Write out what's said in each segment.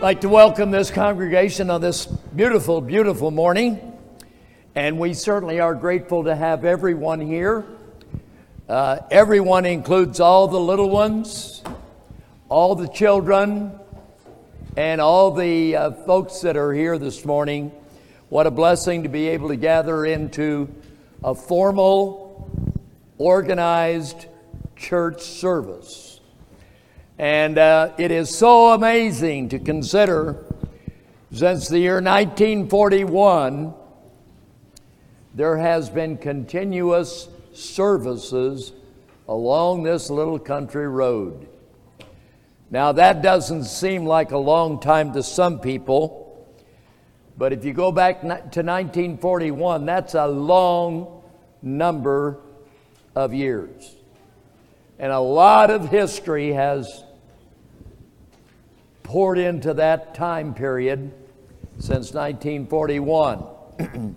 I'd like to welcome this congregation on this beautiful, beautiful morning. And we certainly are grateful to have everyone here. Uh, everyone includes all the little ones, all the children, and all the uh, folks that are here this morning. What a blessing to be able to gather into a formal, organized church service. And uh, it is so amazing to consider since the year 1941, there has been continuous services along this little country road. Now, that doesn't seem like a long time to some people, but if you go back to 1941, that's a long number of years. And a lot of history has poured into that time period since 1941.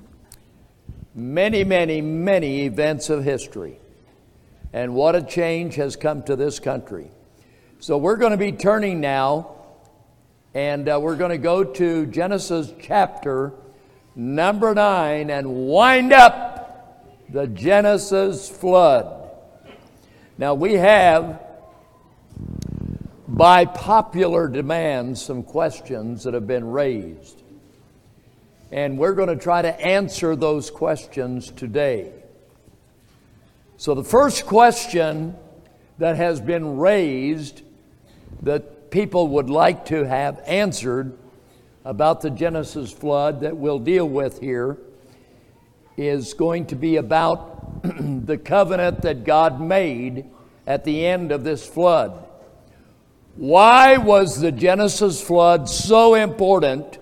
many, many, many events of history. And what a change has come to this country. So we're going to be turning now, and uh, we're going to go to Genesis chapter number 9 and wind up the Genesis flood. Now we have by popular demand some questions that have been raised. And we're going to try to answer those questions today. So, the first question that has been raised that people would like to have answered about the Genesis flood that we'll deal with here is going to be about the covenant that God made at the end of this flood. Why was the Genesis flood so important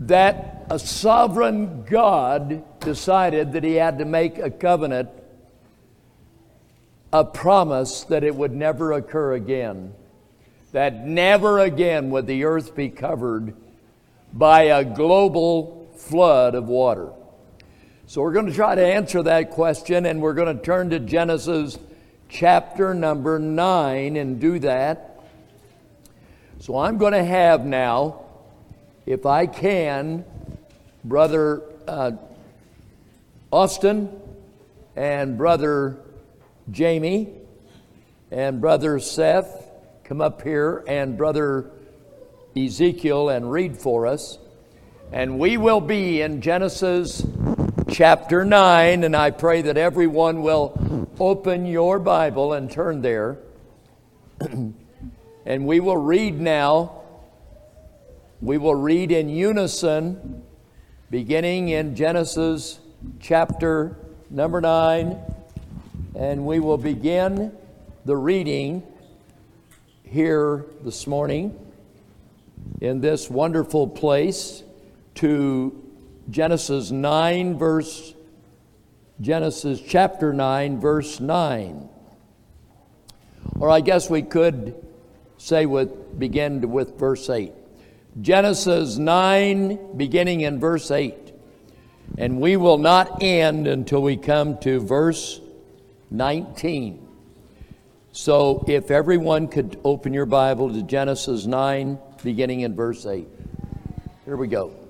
that a sovereign God decided that he had to make a covenant, a promise that it would never occur again? That never again would the earth be covered by a global flood of water. So, we're going to try to answer that question, and we're going to turn to Genesis chapter number 9 and do that. So I'm going to have now, if I can, Brother uh, Austin and Brother Jamie and Brother Seth come up here and Brother Ezekiel and read for us. And we will be in Genesis chapter 9, and I pray that everyone will open your Bible and turn there. and we will read now. We will read in unison, beginning in Genesis chapter number 9, and we will begin the reading here this morning in this wonderful place to Genesis 9, verse, Genesis chapter 9, verse 9. Or I guess we could say with, begin with verse 8. Genesis 9, beginning in verse 8. And we will not end until we come to verse 19. So if everyone could open your Bible to Genesis 9, beginning in verse 8. Here we go.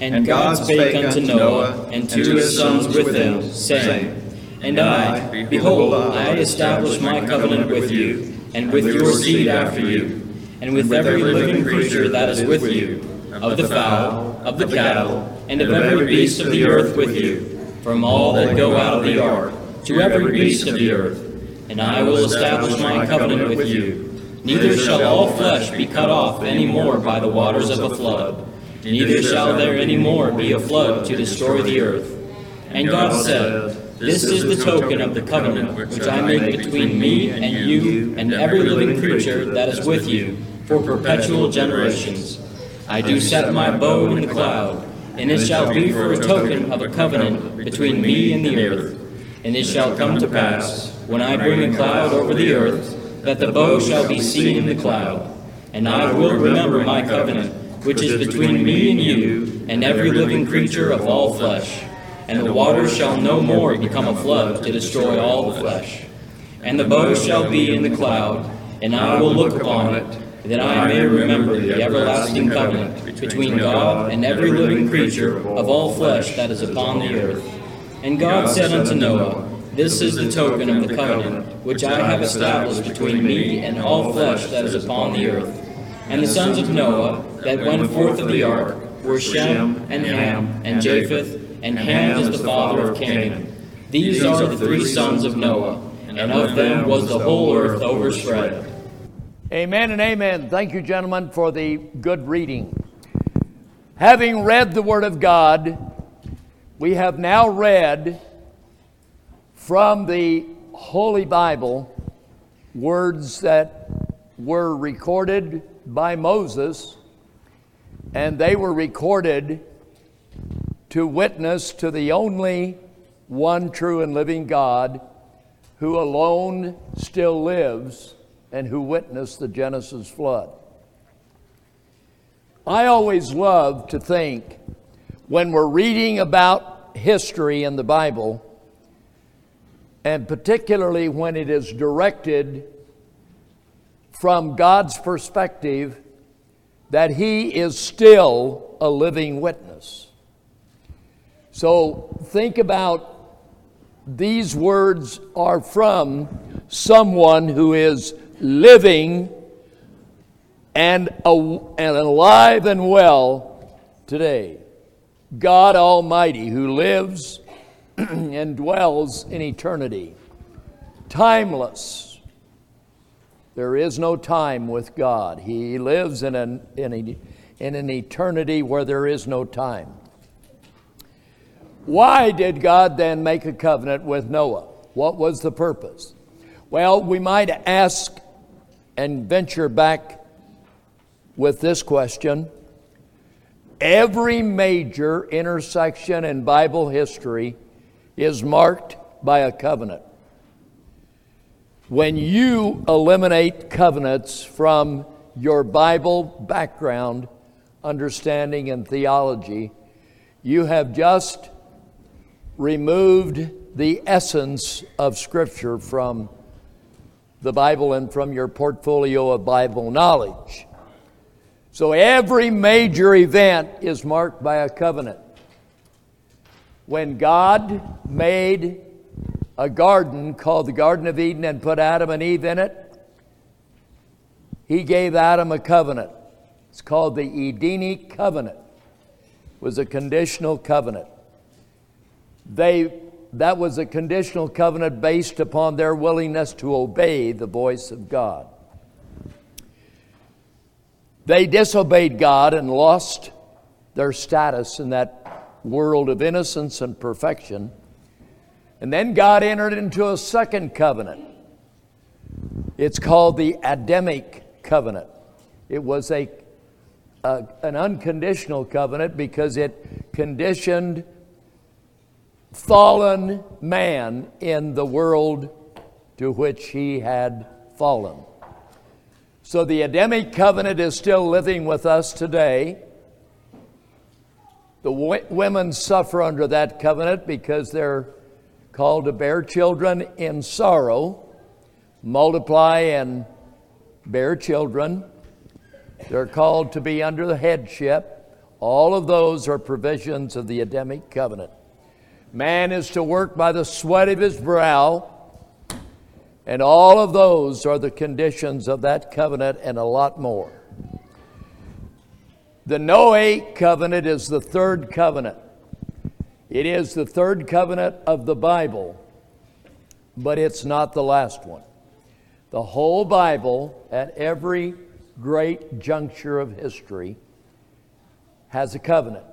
And God spake unto Noah and to his sons with him, saying, And I, behold, I establish my covenant with you, and with your seed after you, and with every living creature that is with you, of the fowl, of the cattle, and of every beast of the earth with you, from all that go out of the ark, to every beast of the earth. And I will establish my covenant with you. Neither shall all flesh be cut off any more by the waters of a flood neither shall there any more be a flood to destroy the earth. And God said, This is the token of the covenant which I make between me and you and every living creature that is with you for perpetual generations. I do set my bow in the cloud, and it shall be for a token of a covenant between me and the earth. And it shall come to pass, when I bring a cloud over the earth, that the bow shall be seen in the cloud. And I will remember my covenant which is between me and you, and every living creature of all flesh. And the waters shall no more become a flood to destroy all the flesh. And the bow shall be in the cloud, and I will look upon it, that I may remember the everlasting covenant between God and every living creature of all flesh that is upon the earth. And God said unto Noah, This is the token of the covenant which I have established between me and all flesh that is upon the earth. And the sons of Noah that went forth of the ark were Shem and Ham and Japheth, and Ham is the father of Canaan. These are the three sons of Noah, and of them was the whole earth overspread. Amen and amen. Thank you, gentlemen, for the good reading. Having read the Word of God, we have now read from the Holy Bible words that were recorded by Moses, and they were recorded to witness to the only one true and living God who alone still lives and who witnessed the Genesis flood. I always love to think when we're reading about history in the Bible, and particularly when it is directed from God's perspective, that He is still a living witness. So think about these words are from someone who is living and, and alive and well today. God Almighty, who lives and dwells in eternity, timeless. There is no time with God. He lives in an, in, a, in an eternity where there is no time. Why did God then make a covenant with Noah? What was the purpose? Well, we might ask and venture back with this question. Every major intersection in Bible history is marked by a covenant. When you eliminate covenants from your Bible background, understanding, and theology, you have just removed the essence of Scripture from the Bible and from your portfolio of Bible knowledge. So every major event is marked by a covenant. When God made a garden called the Garden of Eden and put Adam and Eve in it, he gave Adam a covenant. It's called the Edenic covenant. It was a conditional covenant. They, that was a conditional covenant based upon their willingness to obey the voice of God. They disobeyed God and lost their status in that world of innocence and perfection. And then God entered into a second covenant. It's called the Adamic covenant. It was a, a, an unconditional covenant because it conditioned fallen man in the world to which he had fallen. So the Adamic covenant is still living with us today. The w- women suffer under that covenant because they're called to bear children in sorrow, multiply and bear children. They're called to be under the headship. All of those are provisions of the Adamic covenant. Man is to work by the sweat of his brow. And all of those are the conditions of that covenant and a lot more. The Noahic covenant is the third covenant. It is the third covenant of the Bible, but it's not the last one. The whole Bible, at every great juncture of history, has a covenant.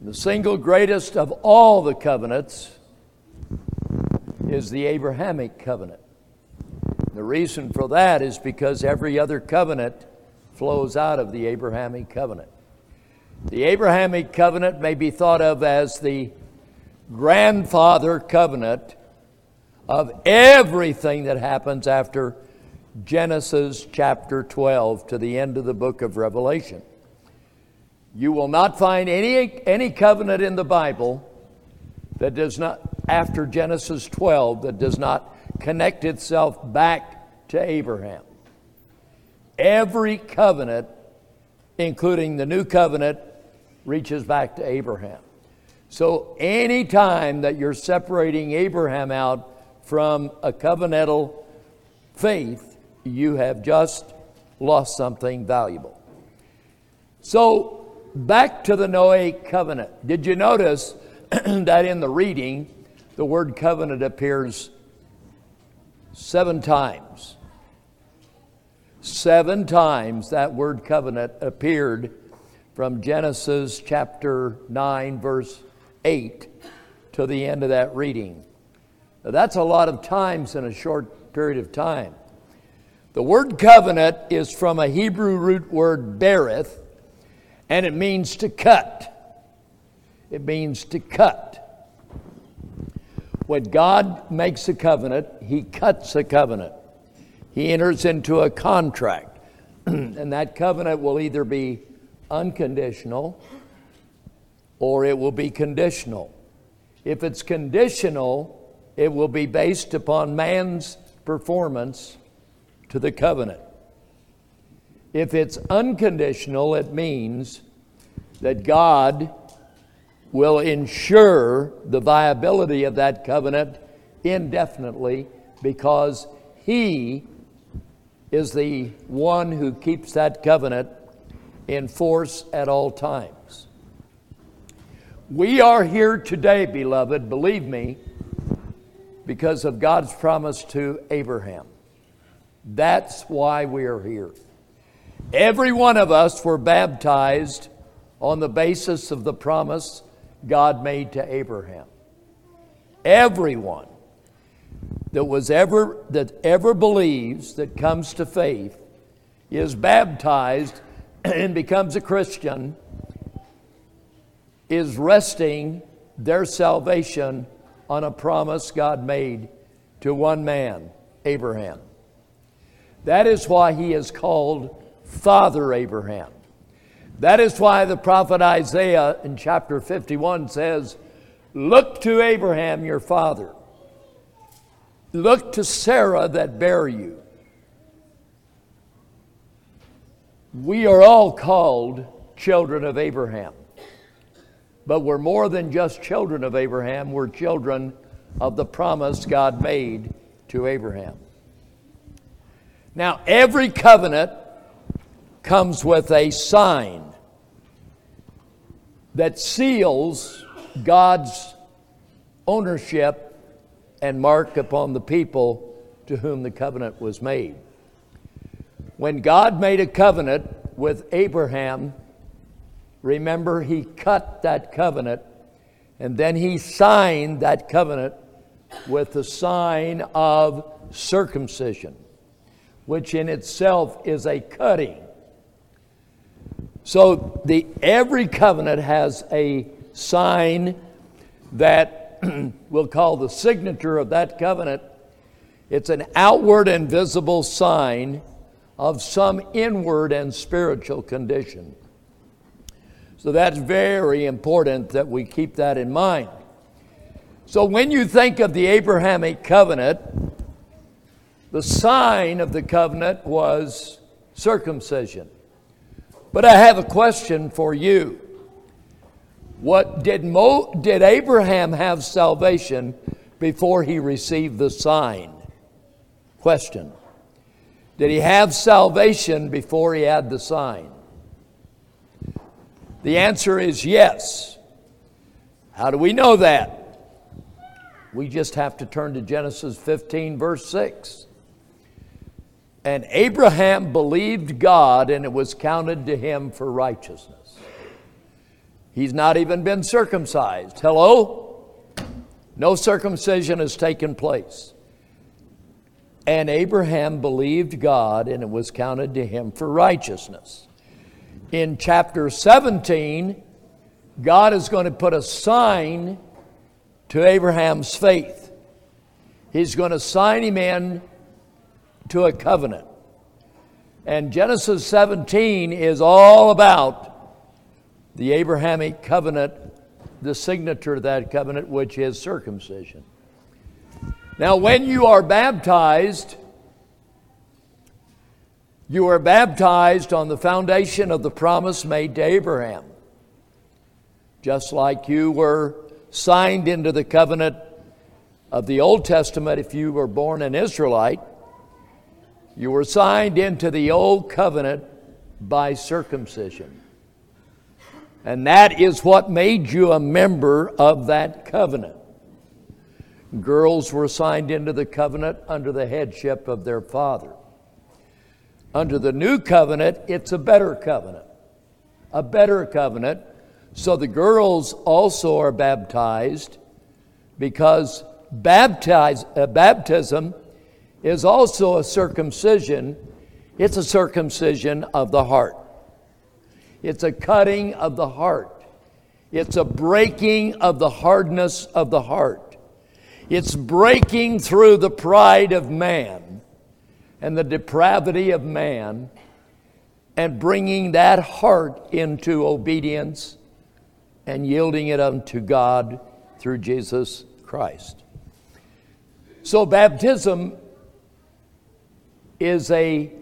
The single greatest of all the covenants is the Abrahamic covenant. The reason for that is because every other covenant flows out of the Abrahamic covenant. The Abrahamic covenant may be thought of as the grandfather covenant of everything that happens after Genesis chapter 12 to the end of the book of Revelation. You will not find any, any covenant in the Bible that does not, after Genesis 12, that does not connect itself back to Abraham. every covenant, including the new covenant, reaches back to Abraham. So, any time that you're separating Abraham out from a covenantal faith, you have just lost something valuable. So, back to the Noahic covenant. Did you notice that in the reading, the word covenant appears seven times? Seven times that word covenant appeared from Genesis chapter 9, verse 8 to the end of that reading. Now, that's a lot of times in a short period of time. The word covenant is from a Hebrew root word berith, and it means to cut. It means to cut. When God makes a covenant, He cuts a covenant. He enters into a contract, and that covenant will either be unconditional or it will be conditional. If it's conditional, it will be based upon man's performance to the covenant. If it's unconditional, it means that God will ensure the viability of that covenant indefinitely because He is the one who keeps that covenant in force at all times. We are here today, beloved, believe me, because of God's promise to Abraham. That's why we are here. Every one of us were baptized on the basis of the promise God made to Abraham. Everyone that was ever that ever believes that comes to faith is baptized and becomes a Christian is resting their salvation on a promise God made to one man, Abraham. That is why he is called Father Abraham. That is why the prophet Isaiah in chapter 51 says, Look to Abraham your father. Look to Sarah that bare you. We are all called children of Abraham. But we're more than just children of Abraham, we're children of the promise God made to Abraham. Now, every covenant comes with a sign that seals God's ownership and mark upon the people to whom the covenant was made. When God made a covenant with Abraham, Remember, he cut that covenant and then he signed that covenant with the sign of circumcision, which in itself is a cutting. So the every covenant has a sign that we'll call the signature of that covenant. It's an outward and visible sign of some inward and spiritual condition. So that's very important that we keep that in mind. So when you think of the Abrahamic covenant, the sign of the covenant was circumcision. But I have a question for you. What did Mo, did Abraham have salvation before he received the sign? Question. Did he have salvation before he had the sign? The answer is yes. How do we know that? We just have to turn to Genesis 15, verse 6. And Abraham believed God, and it was counted to him for righteousness. He's not even been circumcised. Hello? No circumcision has taken place. And Abraham believed God, and it was counted to him for righteousness in chapter 17, God is going to put a sign to Abraham's faith. He's going to sign him in to a covenant. And Genesis 17 is all about the Abrahamic covenant, the signature of that covenant, which is circumcision. Now, when you are baptized, You are baptized on the foundation of the promise made to Abraham. Just like you were signed into the covenant of the Old Testament if you were born an Israelite, you were signed into the Old Covenant by circumcision. And that is what made you a member of that covenant. Girls were signed into the covenant under the headship of their father. Under the new covenant, it's a better covenant. A better covenant. So the girls also are baptized because baptize, uh, baptism is also a circumcision. It's a circumcision of the heart. It's a cutting of the heart. It's a breaking of the hardness of the heart. It's breaking through the pride of man and the depravity of man and bringing that heart into obedience and yielding it unto God through Jesus Christ. So, baptism is a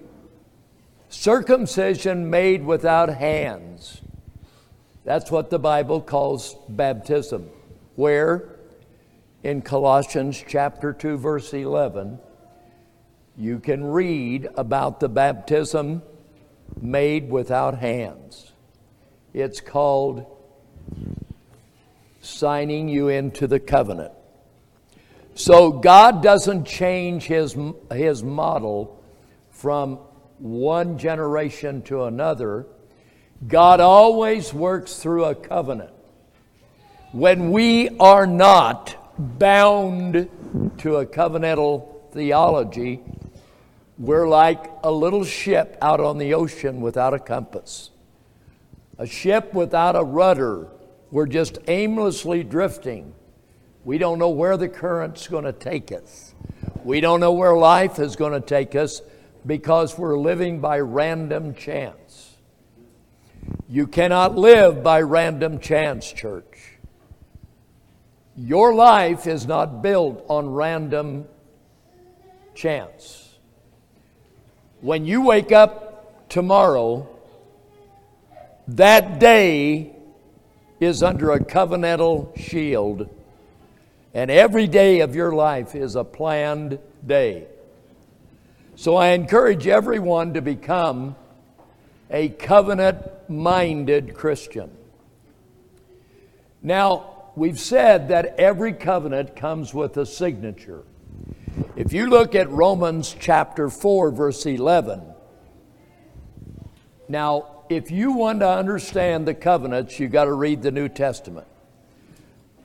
circumcision made without hands. That's what the Bible calls baptism. Where? In Colossians chapter 2 verse 11, you can read about the baptism made without hands. It's called signing you into the covenant. So God doesn't change his, his model from one generation to another, God always works through a covenant. When we are not bound to a covenantal theology, we're like a little ship out on the ocean without a compass. A ship without a rudder. We're just aimlessly drifting. We don't know where the current's going to take us. We don't know where life is going to take us because we're living by random chance. You cannot live by random chance, church. Your life is not built on random chance. When you wake up tomorrow, that day is under a covenantal shield, and every day of your life is a planned day. So I encourage everyone to become a covenant minded Christian. Now, we've said that every covenant comes with a signature. If you look at Romans chapter 4, verse 11, now, if you want to understand the covenants, you've got to read the New Testament.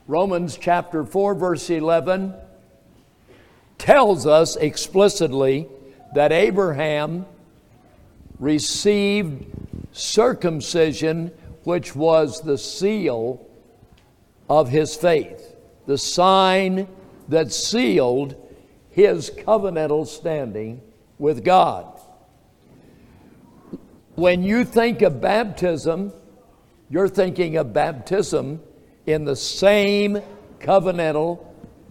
Romans chapter 4, verse 11 tells us explicitly that Abraham received circumcision, which was the seal of his faith, the sign that sealed his covenantal standing with God. When you think of baptism, you're thinking of baptism in the same covenantal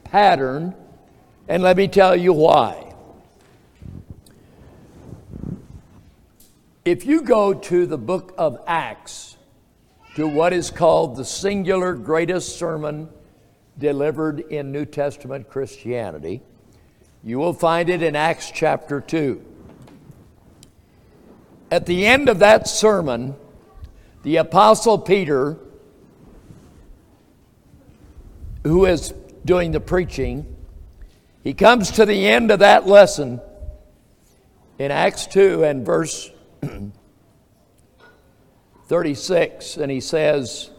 pattern, and let me tell you why. If you go to the book of Acts, to what is called the singular greatest sermon delivered in New Testament Christianity, you will find it in Acts chapter 2. At the end of that sermon, the Apostle Peter, who is doing the preaching, he comes to the end of that lesson in Acts 2 and verse 36, and he says,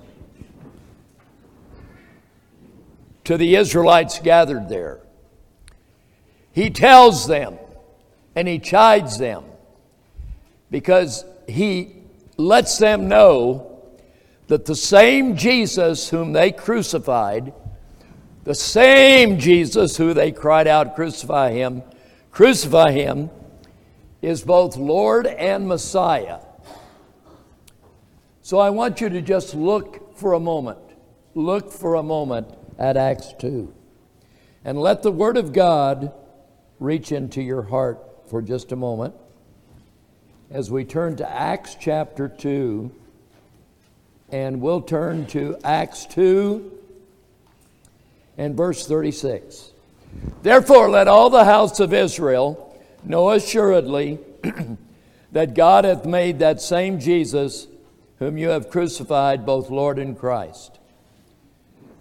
To the Israelites gathered there, he tells them and he chides them because he lets them know that the same Jesus whom they crucified, the same Jesus who they cried out, Crucify him, crucify him, is both Lord and Messiah. So I want you to just look for a moment. Look for a moment at Acts 2. And let the Word of God reach into your heart for just a moment. as we turn to Acts chapter 2, and we'll turn to Acts 2 and verse 36. Therefore, let all the house of Israel know assuredly that God hath made that same Jesus whom you have crucified, both Lord and Christ.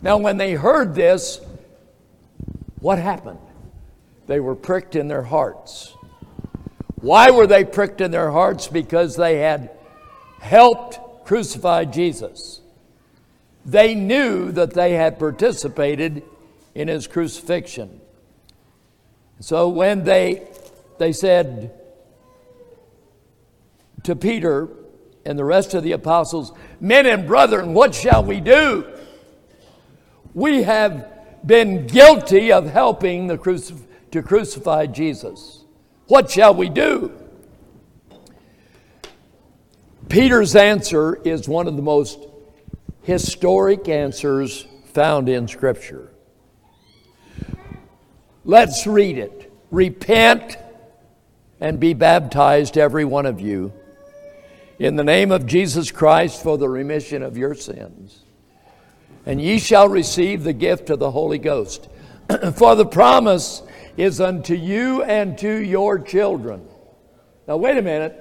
Now, when they heard this, what happened? They were pricked in their hearts. Why were they pricked in their hearts? Because they had helped crucify Jesus. They knew that they had participated in his crucifixion. So when they, they said to Peter and the rest of the apostles, Men and brethren, what shall we do? We have been guilty of helping the crucif- to crucify Jesus. What shall we do? Peter's answer is one of the most historic answers found in Scripture. Let's read it. Repent and be baptized, every one of you, in the name of Jesus Christ for the remission of your sins. And ye shall receive the gift of the Holy Ghost. for the promise is unto you and to your children. Now, wait a minute.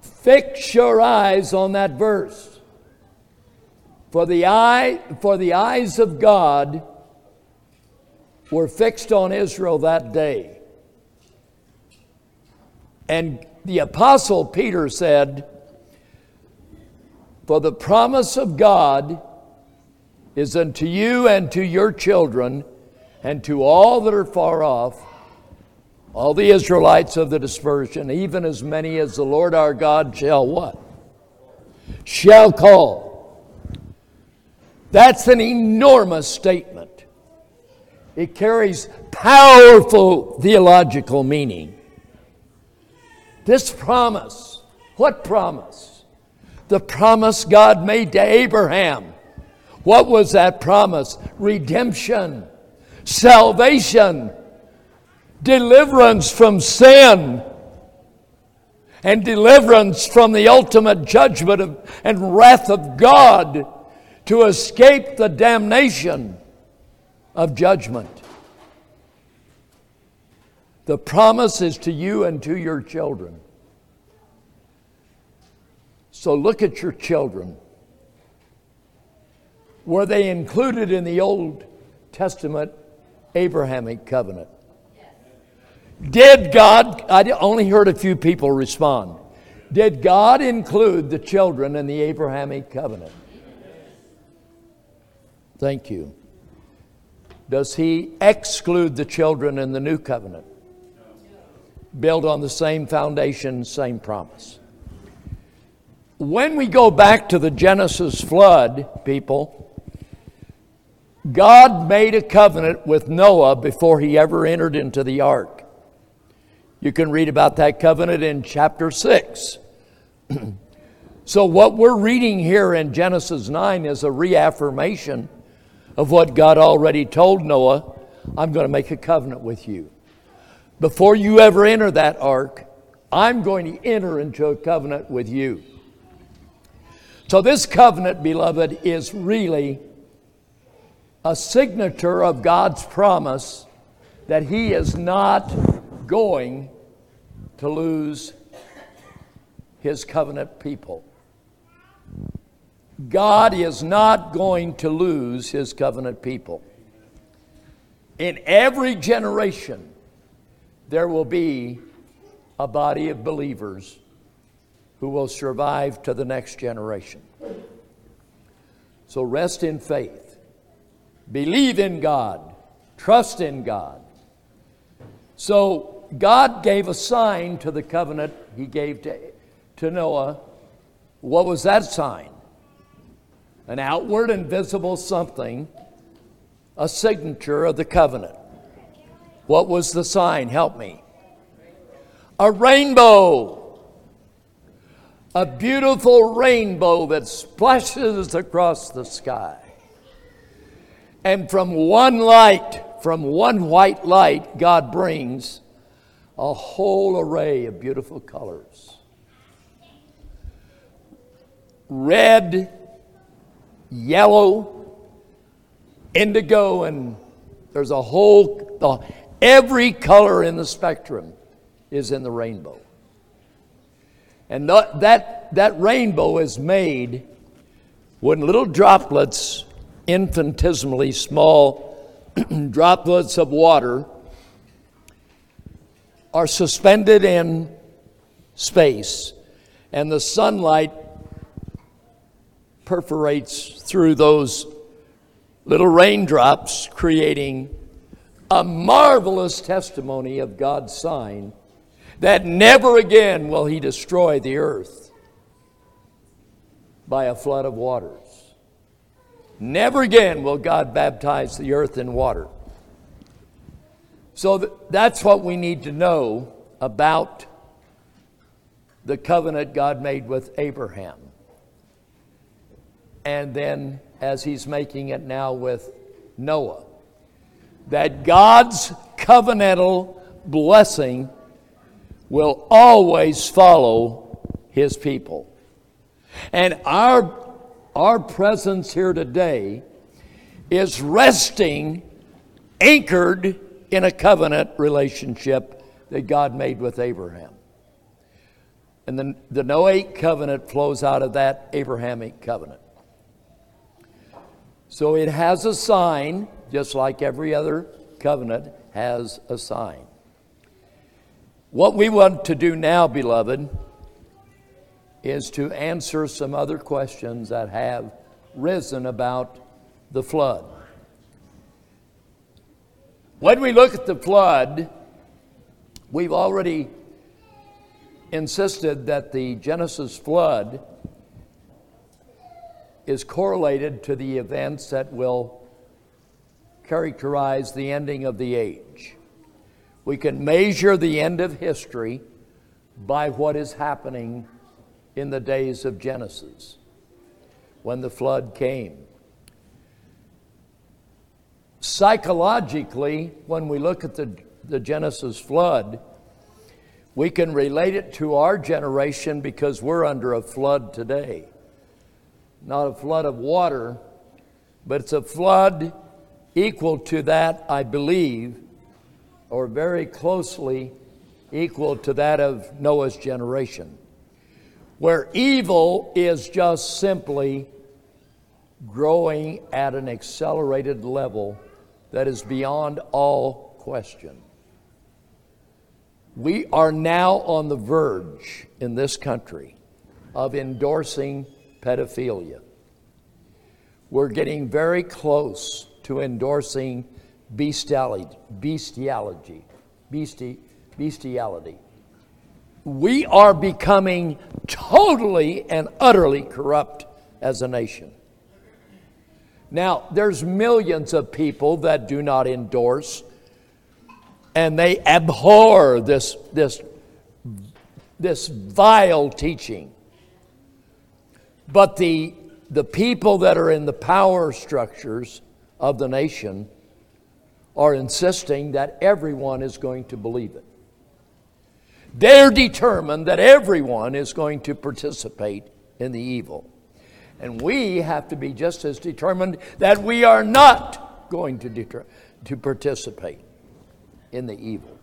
Fix your eyes on that verse. For the, eye, for the eyes of God were fixed on Israel that day. And the Apostle Peter said, For the promise of God is unto you and to your children and to all that are far off, all the Israelites of the dispersion, even as many as the Lord our God shall what? Shall call. That's an enormous statement. It carries powerful theological meaning. This promise, what promise? The promise God made to Abraham. What was that promise? Redemption, salvation, deliverance from sin, and deliverance from the ultimate judgment of, and wrath of God to escape the damnation of judgment. The promise is to you and to your children. So look at your children. Were they included in the Old Testament Abrahamic covenant? Did God, I only heard a few people respond. Did God include the children in the Abrahamic covenant? Thank you. Does he exclude the children in the new covenant? Built on the same foundation, same promise. When we go back to the Genesis flood, people, God made a covenant with Noah before he ever entered into the ark. You can read about that covenant in chapter 6. so, what we're reading here in Genesis 9 is a reaffirmation of what God already told Noah I'm going to make a covenant with you. Before you ever enter that ark, I'm going to enter into a covenant with you. So, this covenant, beloved, is really a signature of God's promise that He is not going to lose His covenant people. God is not going to lose his covenant people. In every generation, there will be a body of believers who will survive to the next generation. So rest in faith, believe in God, trust in God. So God gave a sign to the covenant he gave to, to Noah. What was that sign? an outward and visible something, a signature of the covenant. What was the sign? Help me. A rainbow. A beautiful rainbow that splashes across the sky. And from one light, from one white light, God brings a whole array of beautiful colors red, yellow, indigo, and there's a whole, the, every color in the spectrum is in the rainbow. And that, that rainbow is made when little droplets, infinitesimally small droplets of water, are suspended in space, and the sunlight perforates through those little raindrops, creating a marvelous testimony of God's sign that never again will He destroy the earth by a flood of waters. Never again will God baptize the earth in water. So that's what we need to know about the covenant God made with Abraham and then as he's making it now with Noah. That God's covenantal blessing will always follow his people. And our, our presence here today is resting, anchored in a covenant relationship that God made with Abraham. And the, the Noahic covenant flows out of that Abrahamic covenant. So it has a sign, just like every other covenant has a sign. What we want to do now, beloved, is to answer some other questions that have risen about the flood. When we look at the flood, we've already insisted that the Genesis flood is correlated to the events that will characterize the ending of the age. We can measure the end of history by what is happening in the days of Genesis when the flood came. Psychologically, when we look at the, the Genesis flood, we can relate it to our generation because we're under a flood today not a flood of water, but it's a flood equal to that, I believe, or very closely equal to that of Noah's generation, where evil is just simply growing at an accelerated level that is beyond all question. We are now on the verge in this country of endorsing pedophilia. We're getting very close to endorsing bestiality, bestiality, besti, bestiality. We are becoming totally and utterly corrupt as a nation. Now, there's millions of people that do not endorse and they abhor this, this, this vile teaching. But the, the people that are in the power structures of the nation are insisting that everyone is going to believe it. They're determined that everyone is going to participate in the evil. And we have to be just as determined that we are not going to, deter- to participate in the evil.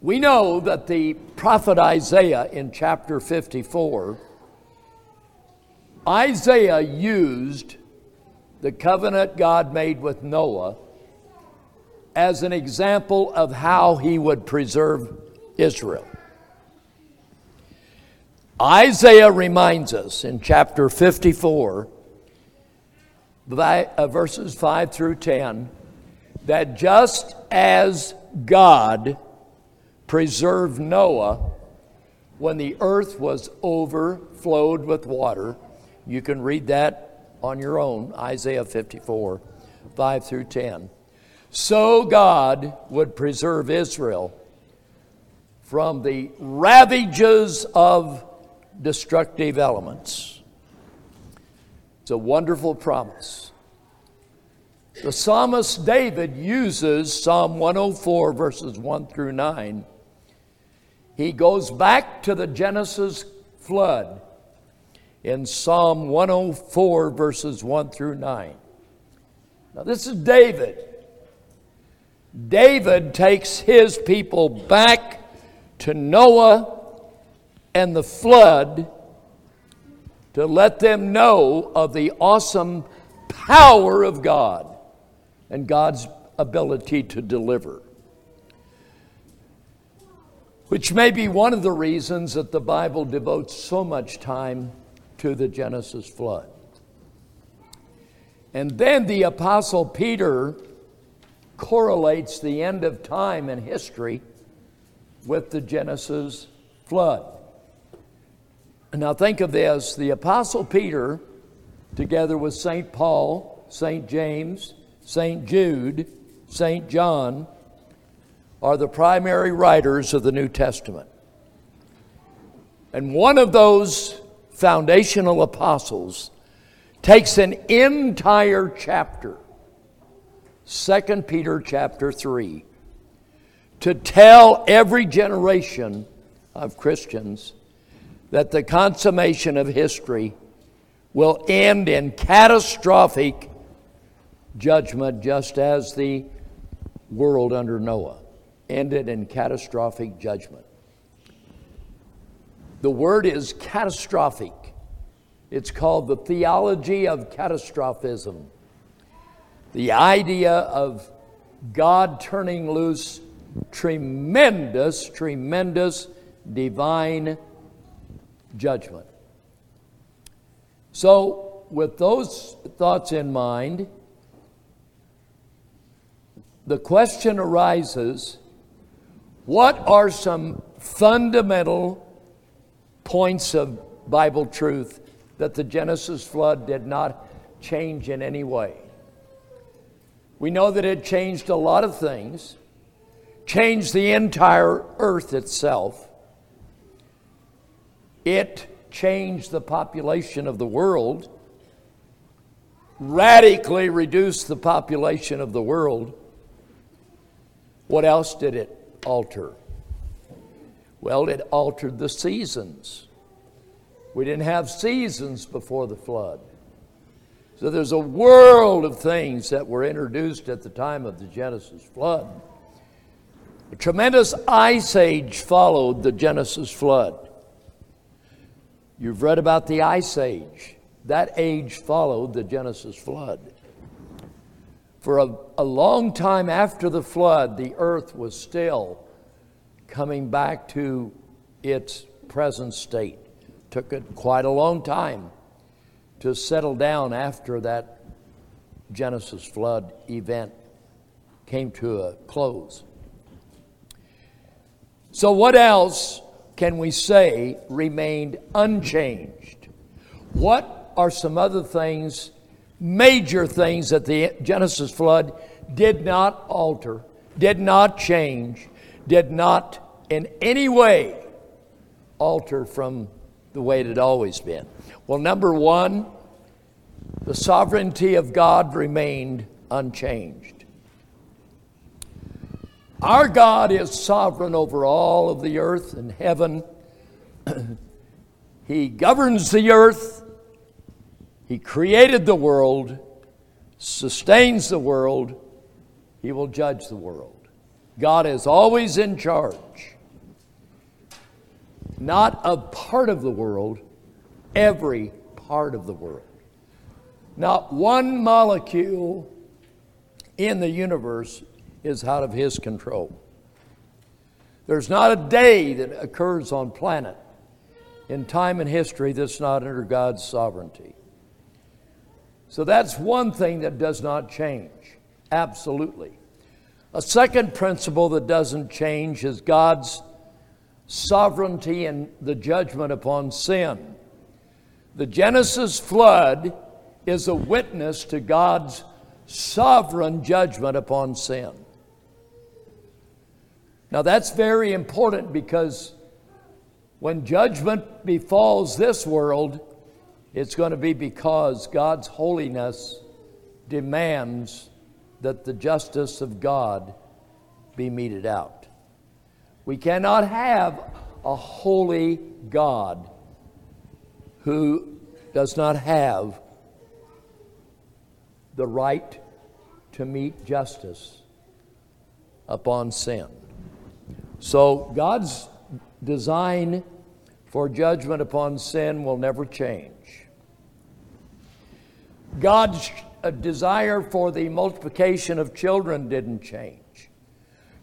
We know that the prophet Isaiah in chapter 54, Isaiah used the covenant God made with Noah as an example of how he would preserve Israel. Isaiah reminds us in chapter 54, uh, verses 5 through 10, that just as God preserved Noah when the earth was overflowed with water. You can read that on your own, Isaiah 54, 5 through 10. So God would preserve Israel from the ravages of destructive elements. It's a wonderful promise. The psalmist David uses Psalm 104, verses 1 through 9. He goes back to the Genesis flood in Psalm 104, verses 1 through 9. Now, this is David. David takes his people back to Noah and the flood to let them know of the awesome power of God and God's ability to deliver. Which may be one of the reasons that the Bible devotes so much time to the Genesis flood. And then the Apostle Peter correlates the end of time and history with the Genesis flood. Now, think of this the Apostle Peter, together with St. Paul, St. James, St. Jude, St. John, are the primary writers of the New Testament. And one of those foundational apostles takes an entire chapter 2 Peter chapter 3 to tell every generation of Christians that the consummation of history will end in catastrophic judgment, just as the world under Noah ended in catastrophic judgment. The word is catastrophic. It's called the theology of catastrophism. The idea of God turning loose tremendous, tremendous divine judgment. So, with those thoughts in mind, the question arises what are some fundamental points of Bible truth that the Genesis flood did not change in any way? We know that it changed a lot of things, changed the entire earth itself. It changed the population of the world, radically reduced the population of the world. What else did it alter? Well, it altered the seasons. We didn't have seasons before the flood. So there's a world of things that were introduced at the time of the Genesis flood. A tremendous ice age followed the Genesis flood. You've read about the ice age. That age followed the Genesis flood. For a, a long time after the flood, the earth was still coming back to its present state. Took it quite a long time to settle down after that Genesis flood event came to a close. So, what else can we say remained unchanged? What are some other things, major things that the Genesis flood did not alter, did not change, did not in any way alter from the way it had always been? Well, number one, the sovereignty of God remained unchanged. Our God is sovereign over all of the earth and heaven. he governs the earth, He created the world, sustains the world, He will judge the world. God is always in charge. Not a part of the world, every part of the world. Not one molecule in the universe is out of his control. There's not a day that occurs on planet in time and history that's not under God's sovereignty. So that's one thing that does not change. Absolutely. A second principle that doesn't change is God's sovereignty and the judgment upon sin. The Genesis flood is a witness to God's sovereign judgment upon sin. Now, that's very important because when judgment befalls this world, it's going to be because God's holiness demands that the justice of God be meted out. We cannot have a holy God who does not have the right to meet justice upon sin. So God's design for judgment upon sin will never change. God's desire for the multiplication of children didn't change.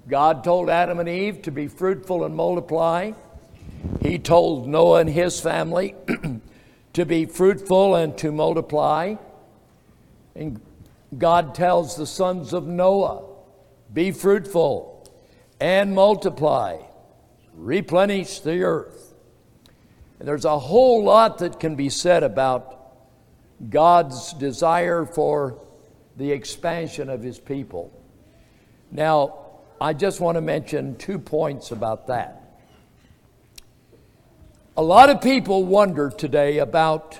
God told Adam and Eve to be fruitful and multiply. He told Noah and his family to be fruitful and to multiply. And God tells the sons of Noah, be fruitful and multiply, replenish the earth. And there's a whole lot that can be said about God's desire for the expansion of his people. Now, I just want to mention two points about that. A lot of people wonder today about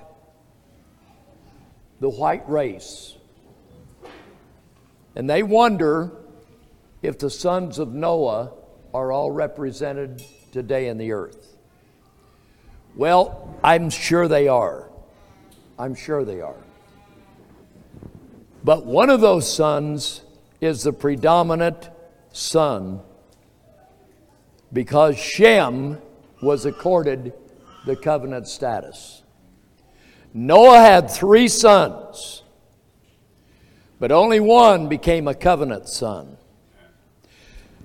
the white race. And they wonder if the sons of Noah are all represented today in the earth. Well, I'm sure they are. I'm sure they are. But one of those sons is the predominant son because Shem was accorded the covenant status. Noah had three sons, but only one became a covenant son.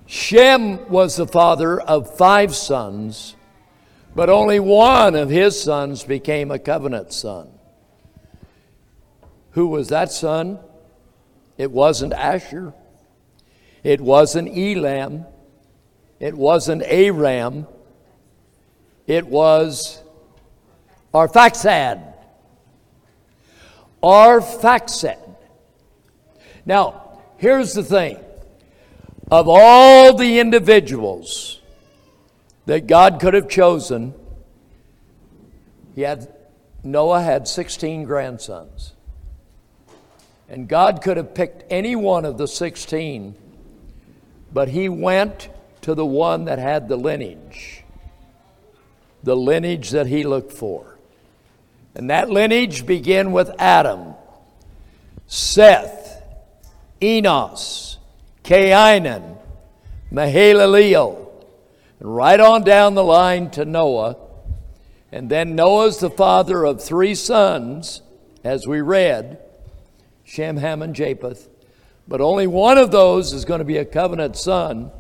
Shem was the father of five sons, but only one of his sons became a covenant son. Who was that son? It wasn't Asshur. It wasn't Elam. It wasn't Aram. It was Arphaxad. Arphaxad. Now, here's the thing. Of all the individuals that God could have chosen, he had Noah had 16 grandsons. And God could have picked any one of the 16, but he went to the one that had the lineage, the lineage that he looked for. And that lineage began with Adam, Seth, Enos, Cainan, Mahalaleel, and right on down the line to Noah. And then Noah's the father of three sons, as we read. Shem, Ham, and Japheth. But only one of those is going to be a covenant son,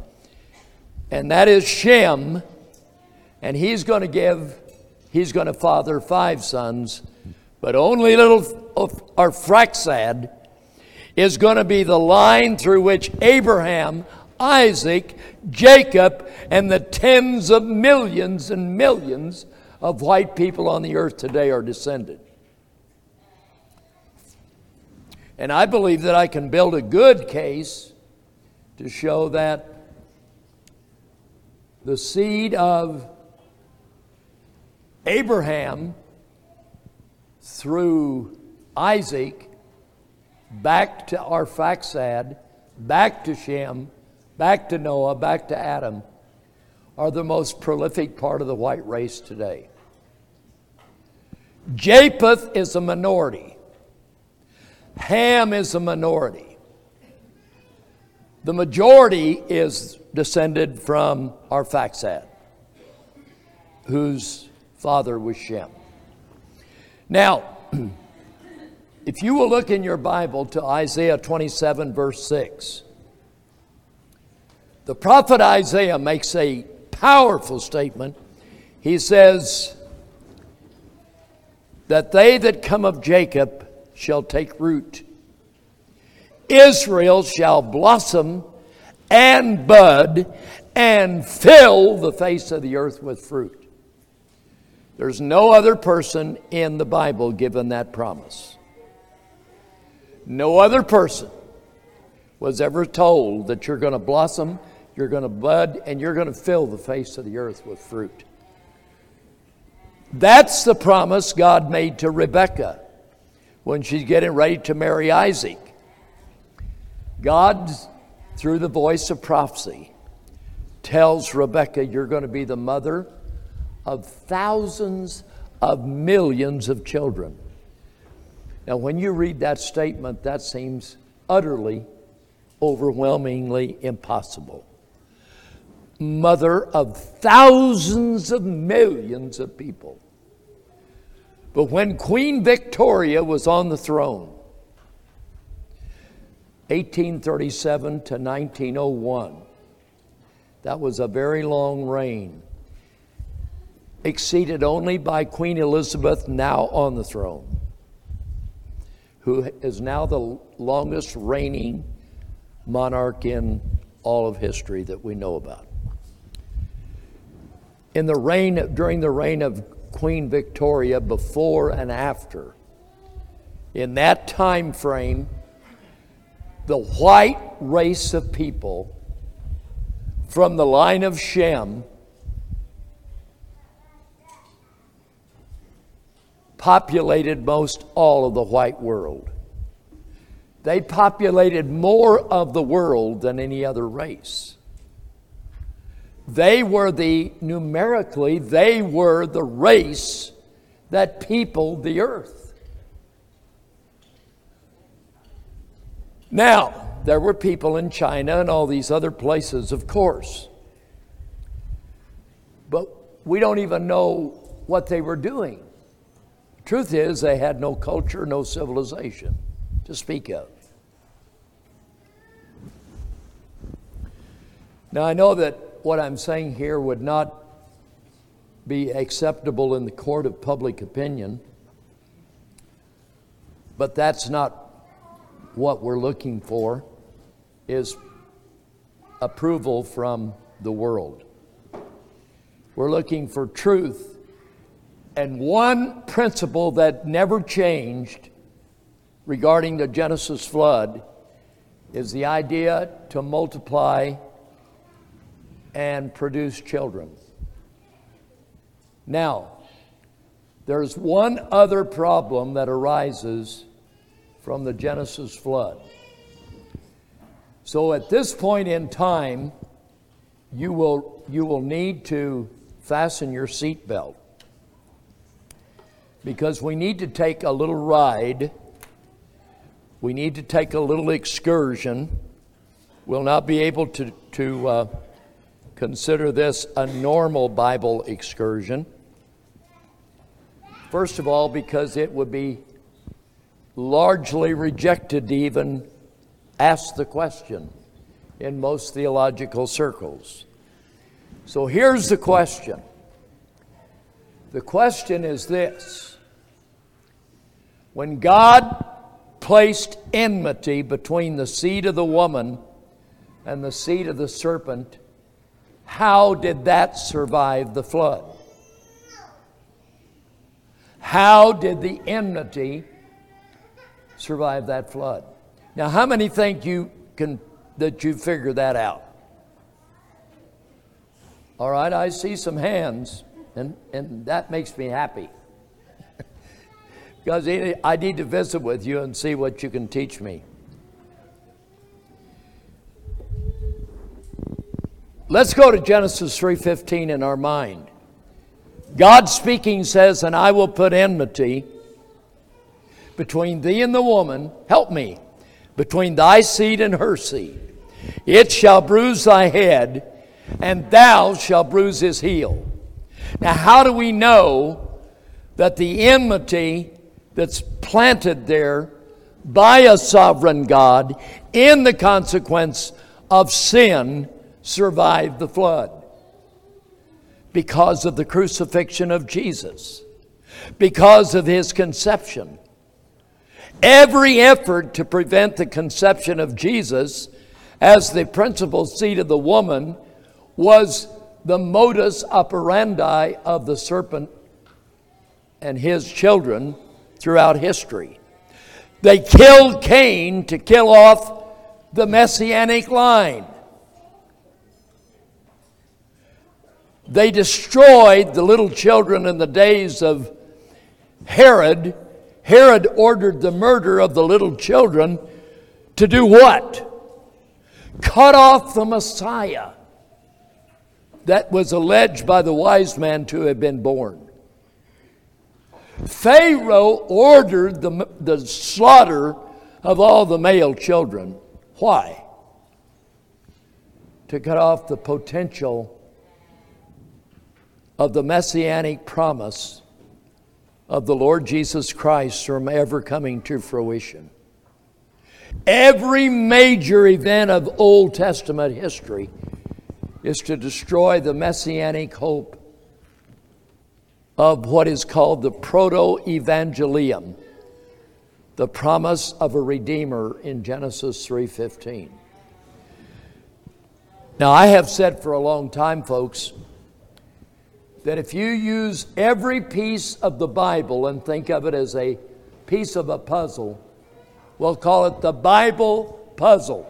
and that is Shem. And he's going to give, he's going to father five sons, but only little Arphaxad is going to be the line through which Abraham, Isaac, Jacob, and the tens of millions and millions of white people on the earth today are descended. And I believe that I can build a good case to show that the seed of Abraham through Isaac back to Arphaxad, back to Shem, back to Noah, back to Adam are the most prolific part of the white race today. Japheth is a minority. Ham is a minority. The majority is descended from Arphaxad, whose father was Shem. Now, if you will look in your Bible to Isaiah 27, verse 6, the prophet Isaiah makes a powerful statement. He says, That they that come of Jacob shall take root. Israel shall blossom and bud and fill the face of the earth with fruit. There's no other person in the Bible given that promise. No other person was ever told that you're going to blossom, you're going to bud, and you're going to fill the face of the earth with fruit. That's the promise God made to Rebekah when she's getting ready to marry Isaac. God, through the voice of prophecy, tells Rebekah, You're going to be the mother of thousands of millions of children. Now, when you read that statement, that seems utterly, overwhelmingly impossible. Mother of thousands of millions of people. But when Queen Victoria was on the throne, 1837 to 1901, that was a very long reign, exceeded only by Queen Elizabeth, now on the throne, who is now the longest reigning monarch in all of history that we know about. In the reign, during the reign of Queen Victoria, before and after, in that time frame, the white race of people from the line of Shem populated most all of the white world. They populated more of the world than any other race. They were the, numerically, they were the race that peopled the earth. Now, there were people in China and all these other places, of course. But we don't even know what they were doing. Truth is, they had no culture, no civilization to speak of. Now, I know that what I'm saying here would not be acceptable in the court of public opinion, but that's not what we're looking for is approval from the world. We're looking for truth. And one principle that never changed regarding the Genesis flood is the idea to multiply and produce children. Now, there's one other problem that arises from the Genesis flood. So at this point in time, you will, you will need to fasten your seatbelt because we need to take a little ride. We need to take a little excursion. We'll not be able to, to uh, consider this a normal Bible excursion. First of all, because it would be largely rejected to even ask the question in most theological circles. So here's the question the question is this When God placed enmity between the seed of the woman and the seed of the serpent, how did that survive the flood? How did the enmity survive that flood? Now, how many think you can that you figure that out? All right, I see some hands, and, and that makes me happy. because I need to visit with you and see what you can teach me. Let's go to Genesis 3:15 in our mind. God speaking says, "And I will put enmity between thee and the woman, help me, between thy seed and her seed. It shall bruise thy head, and thou shalt bruise his heel." Now, how do we know that the enmity that's planted there by a sovereign God in the consequence of sin survived the flood because of the crucifixion of Jesus, because of his conception. Every effort to prevent the conception of Jesus as the principal seed of the woman was the modus operandi of the serpent and his children throughout history. They killed Cain to kill off the messianic line. They destroyed the little children in the days of Herod. Herod ordered the murder of the little children to do what? cut off the Messiah that was alleged by the wise man to have been born. Pharaoh ordered the, the slaughter of all the male children. Why? To cut off the potential of the messianic promise of the Lord Jesus Christ from ever coming to fruition. Every major event of Old Testament history is to destroy the messianic hope of what is called the proto evangelium, the promise of a redeemer in Genesis 3:15. Now I have said for a long time folks that if you use every piece of the Bible and think of it as a piece of a puzzle, we'll call it the Bible puzzle.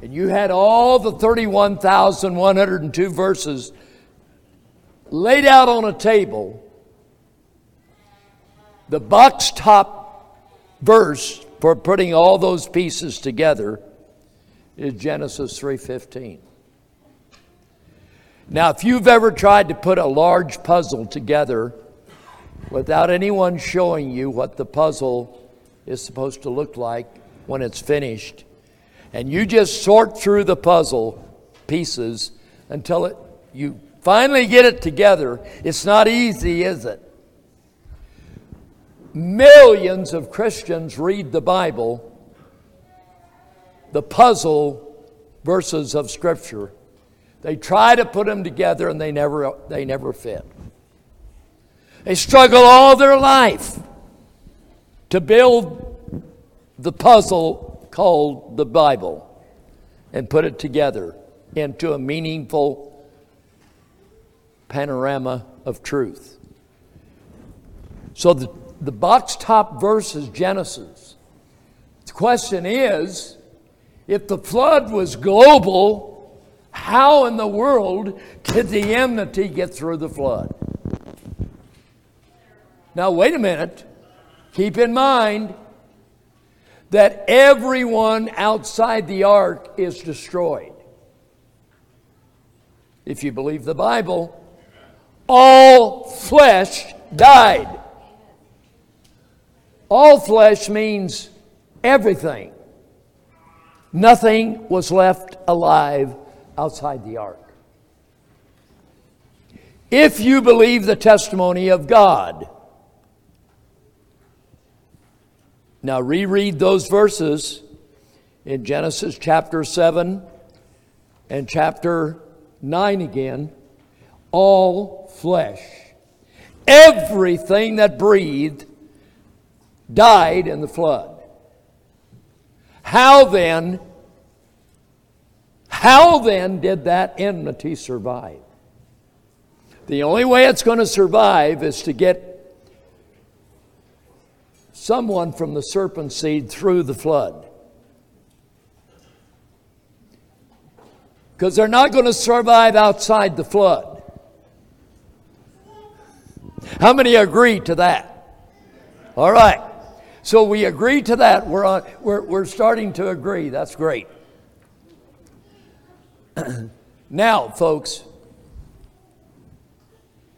And you had all the 31,102 verses laid out on a table, the box top verse for putting all those pieces together is Genesis 3:15. Now, if you've ever tried to put a large puzzle together without anyone showing you what the puzzle is supposed to look like when it's finished, and you just sort through the puzzle pieces until it, you finally get it together, it's not easy, is it? Millions of Christians read the Bible, the puzzle verses of Scripture they try to put them together and they never, they never fit. They struggle all their life to build the puzzle called the Bible and put it together into a meaningful panorama of truth. So the, the box top verse is Genesis. The question is if the flood was global, how in the world did the enmity get through the flood? Now, wait a minute. Keep in mind that everyone outside the ark is destroyed. If you believe the Bible, all flesh died. All flesh means everything. Nothing was left alive outside the ark. If you believe the testimony of God, now reread those verses in Genesis chapter 7 and chapter 9 again. All flesh, everything that breathed, died in the flood. How then how then did that enmity survive? The only way it's going to survive is to get someone from the serpent seed through the flood. Because they're not going to survive outside the flood. How many agree to that? All right. So we agree to that. We're, on, we're, we're starting to agree. That's great. now, folks,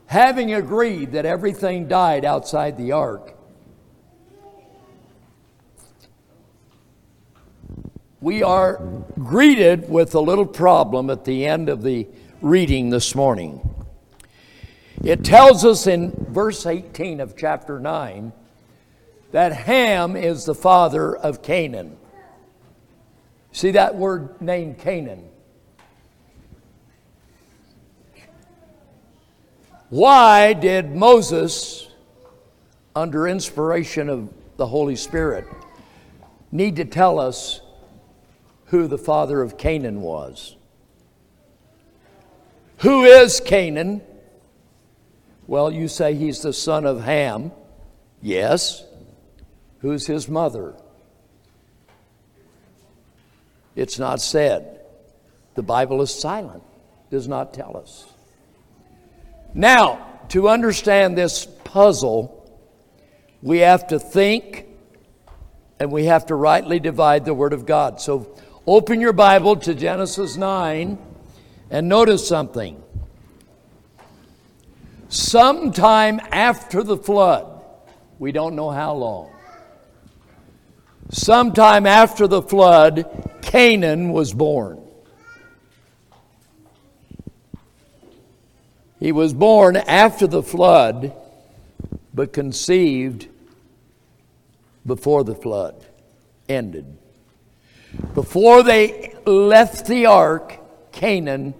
having agreed that everything died outside the ark, we are greeted with a little problem at the end of the reading this morning. It tells us in verse 18 of chapter 9 that Ham is the father of Canaan. See that word named Canaan? Why did Moses, under inspiration of the Holy Spirit, need to tell us who the father of Canaan was? Who is Canaan? Well, you say he's the son of Ham. Yes. Who's his mother? It's not said. The Bible is silent, does not tell us. Now, to understand this puzzle, we have to think and we have to rightly divide the Word of God. So, Open your Bible to Genesis 9 and notice something. Sometime after the flood, we don't know how long, sometime after the flood, Canaan was born. He was born after the flood, but conceived before the flood ended. Before they left the ark, Canaan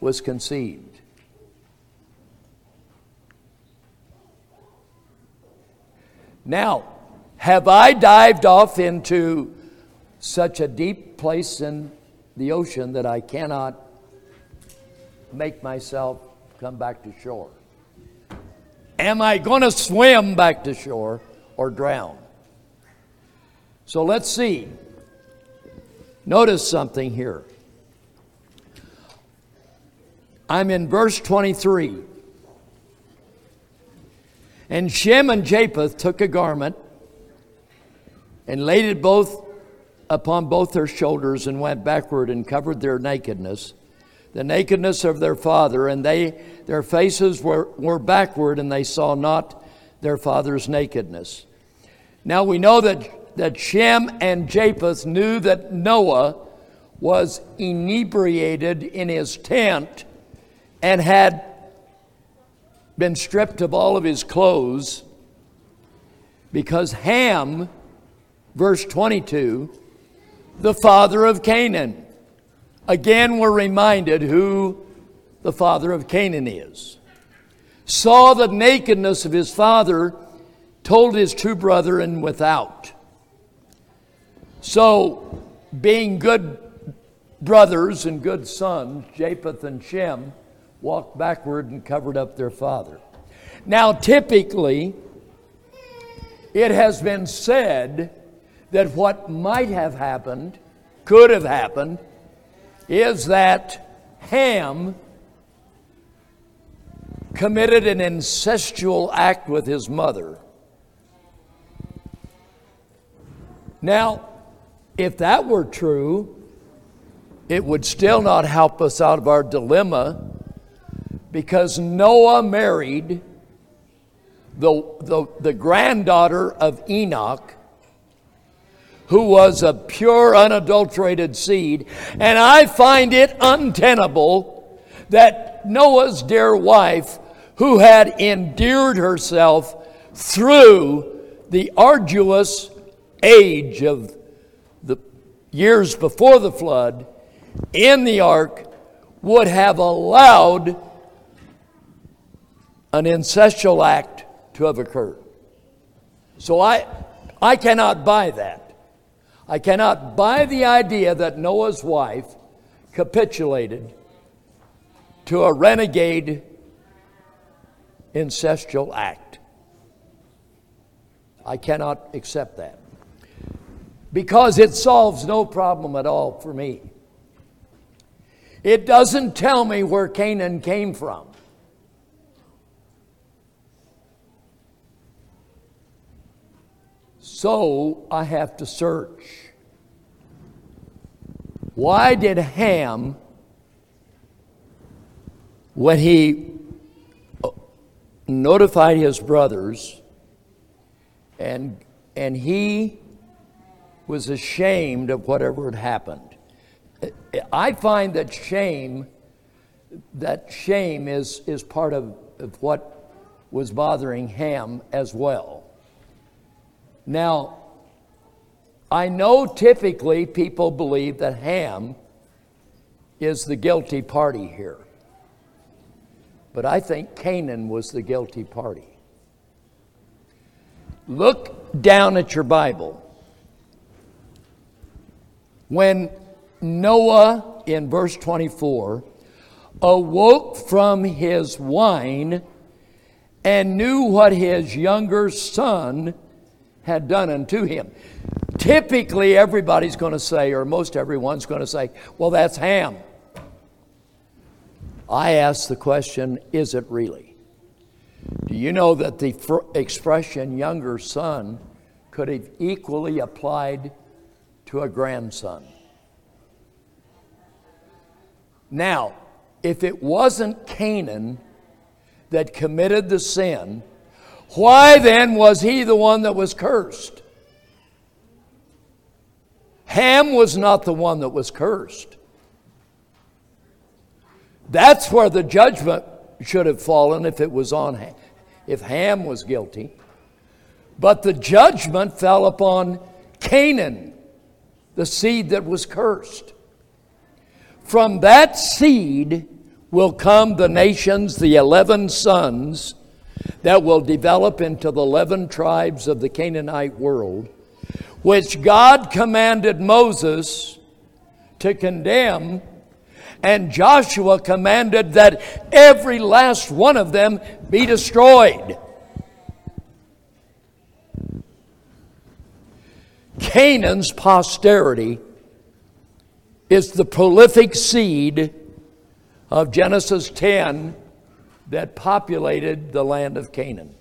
was conceived. Now, have I dived off into such a deep place in the ocean that I cannot make myself come back to shore? Am I going to swim back to shore or drown? So let's see. Notice something here. I'm in verse 23. And Shem and Japheth took a garment and laid it both upon both their shoulders and went backward and covered their nakedness, the nakedness of their father, and they their faces were, were backward, and they saw not their father's nakedness. Now we know that, that Shem and Japheth knew that Noah was inebriated in his tent and had been stripped of all of his clothes because Ham, verse 22, the father of Canaan. Again, we're reminded who the father of Canaan is. Saw the nakedness of his father, told his two brethren without. So, being good brothers and good sons, Japheth and Shem, walked backward and covered up their father. Now, typically, it has been said that what might have happened, could have happened, is that Ham committed an incestual act with his mother. Now, if that were true, it would still not help us out of our dilemma because Noah married the, the, the granddaughter of Enoch, who was a pure, unadulterated seed. And I find it untenable that Noah's dear wife, who had endeared herself through the arduous age of the years before the flood in the ark, would have allowed an incestual act to have occurred. So I, I cannot buy that. I cannot buy the idea that Noah's wife capitulated to a renegade incestual act. I cannot accept that. Because it solves no problem at all for me. It doesn't tell me where Canaan came from. So I have to search. Why did Ham, when he uh, notified his brothers, and, and he was ashamed of whatever had happened? I find that shame, that shame is, is part of, of what was bothering Ham as well. Now, I know typically people believe that Ham is the guilty party here. But I think Canaan was the guilty party. Look down at your Bible. When Noah, in verse 24, awoke from his wine and knew what his younger son had done unto him. Typically, everybody's going to say, or most everyone's going to say, well, that's Ham. I ask the question, is it really? Do you know that the expression younger son could have equally applied to a grandson. Now, if it wasn't Canaan that committed the sin, why then was he the one that was cursed? Ham was not the one that was cursed. That's where the judgment should have fallen if it was on Ham, if Ham was guilty. But the judgment fell upon Canaan, the seed that was cursed. From that seed will come the nations, the 11 sons that will develop into the 11 tribes of the Canaanite world, which God commanded Moses to condemn, and Joshua commanded that every last one of them be destroyed. Canaan's posterity is the prolific seed of Genesis 10 that populated the land of Canaan.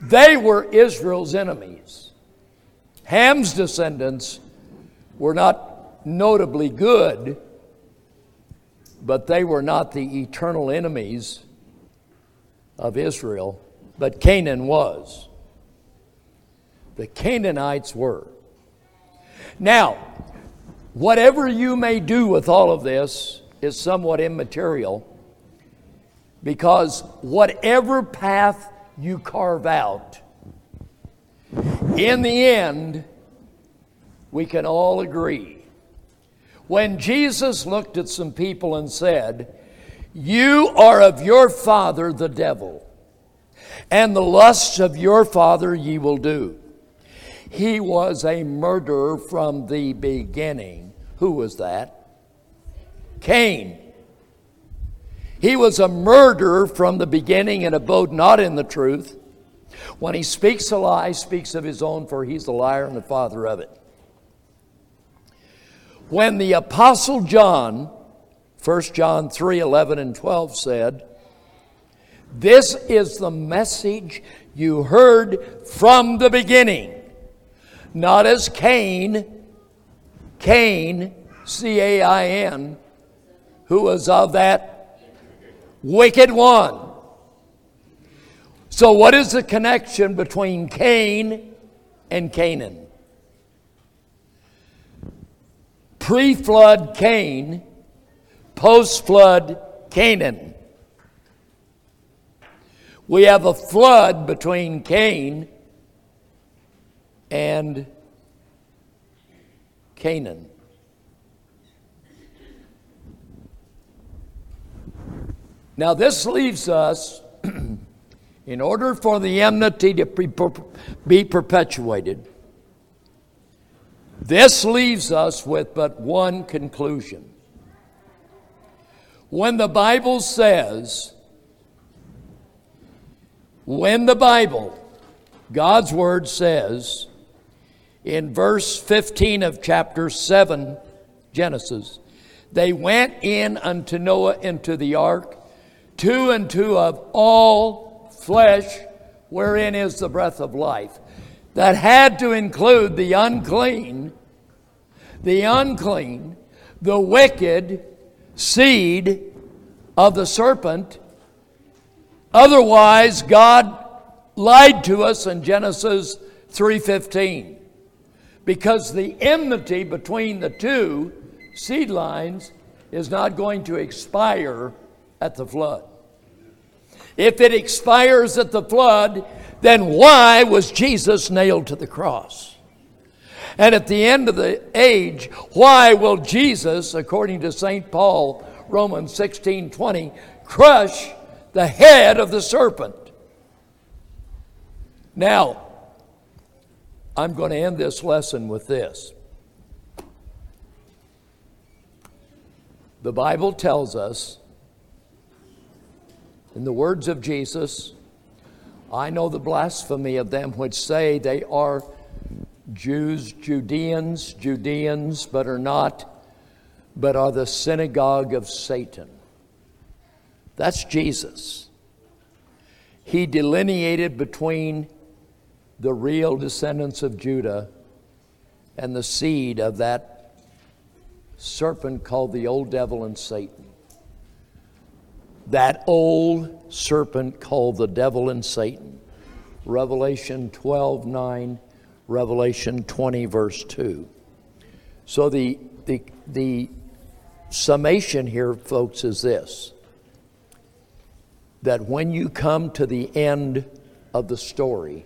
They were Israel's enemies. Ham's descendants were not notably good, but they were not the eternal enemies of Israel, but Canaan was. The Canaanites were. Now, whatever you may do with all of this is somewhat immaterial because whatever path you carve out, in the end, we can all agree. When Jesus looked at some people and said, You are of your father the devil, and the lusts of your father ye will do. He was a murderer from the beginning. Who was that? Cain. He was a murderer from the beginning and abode not in the truth. When he speaks a lie, speaks of his own, for he's the liar and the father of it. When the apostle John, 1 John 3 11 and 12 said, This is the message you heard from the beginning not as Cain, Cain, C A I N, who was of that wicked one. So, what is the connection between Cain and Canaan? Pre flood Cain, post flood Canaan. We have a flood between Cain and Canaan. Now, this leaves us, in order for the enmity to be perpetuated, this leaves us with but one conclusion. When the Bible says, when the Bible, God's Word says, in verse 15 of chapter 7, Genesis. They went in unto Noah into the ark, two and two of all flesh, wherein is the breath of life. That had to include the unclean, the unclean, the wicked seed of the serpent. Otherwise, God lied to us in Genesis 3:15 because the enmity between the two seed lines is not going to expire at the flood. If it expires at the flood, then why was Jesus nailed to the cross? And at the end of the age, why will Jesus, according to St. Paul, Romans 16 20, crush the head of the serpent? Now, I'm going to end this lesson with this. The Bible tells us, in the words of Jesus, I know the blasphemy of them which say they are Jews, Judeans, Judeans, but are not, but are the synagogue of Satan. That's Jesus. He delineated between the real descendants of Judah and the seed of that serpent called the old devil and Satan. That old serpent called the devil and Satan. Revelation 12 9, Revelation 20, verse 2. So the, the, the summation here, folks, is this that when you come to the end of the story,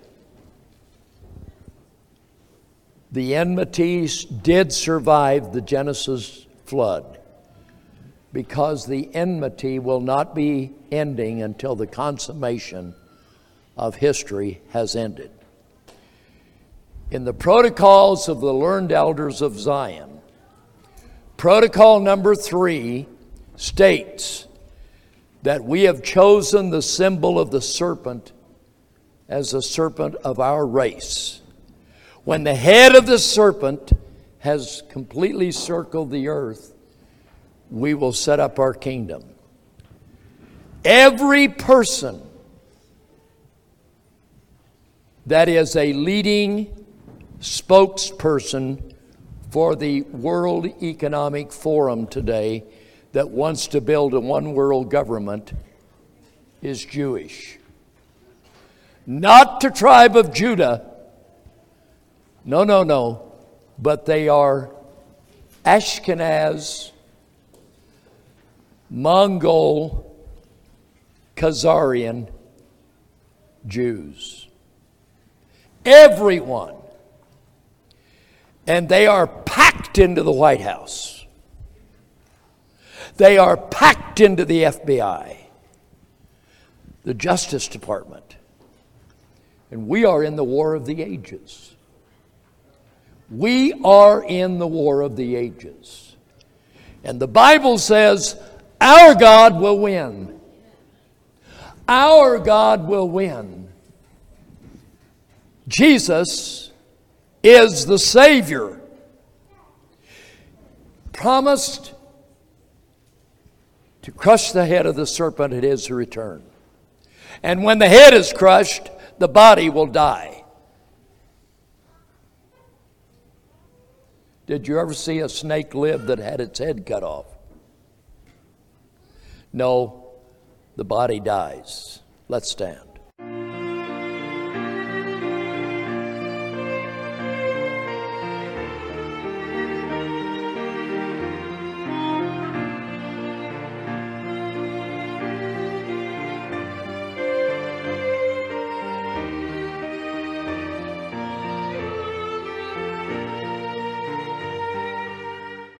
the enmities did survive the Genesis flood because the enmity will not be ending until the consummation of history has ended. In the protocols of the learned elders of Zion, protocol number three states that we have chosen the symbol of the serpent as a serpent of our race. When the head of the serpent has completely circled the earth, we will set up our kingdom. Every person that is a leading spokesperson for the World Economic Forum today that wants to build a one world government is Jewish. Not the tribe of Judah. No, no, no. But they are Ashkenaz, Mongol, Khazarian Jews. Everyone. And they are packed into the White House. They are packed into the FBI, the Justice Department. And we are in the war of the ages. We are in the war of the ages. And the Bible says our God will win. Our God will win. Jesus is the Savior. Promised to crush the head of the serpent at his return. And when the head is crushed, the body will die. Did you ever see a snake live that had its head cut off? No, the body dies. Let's stand.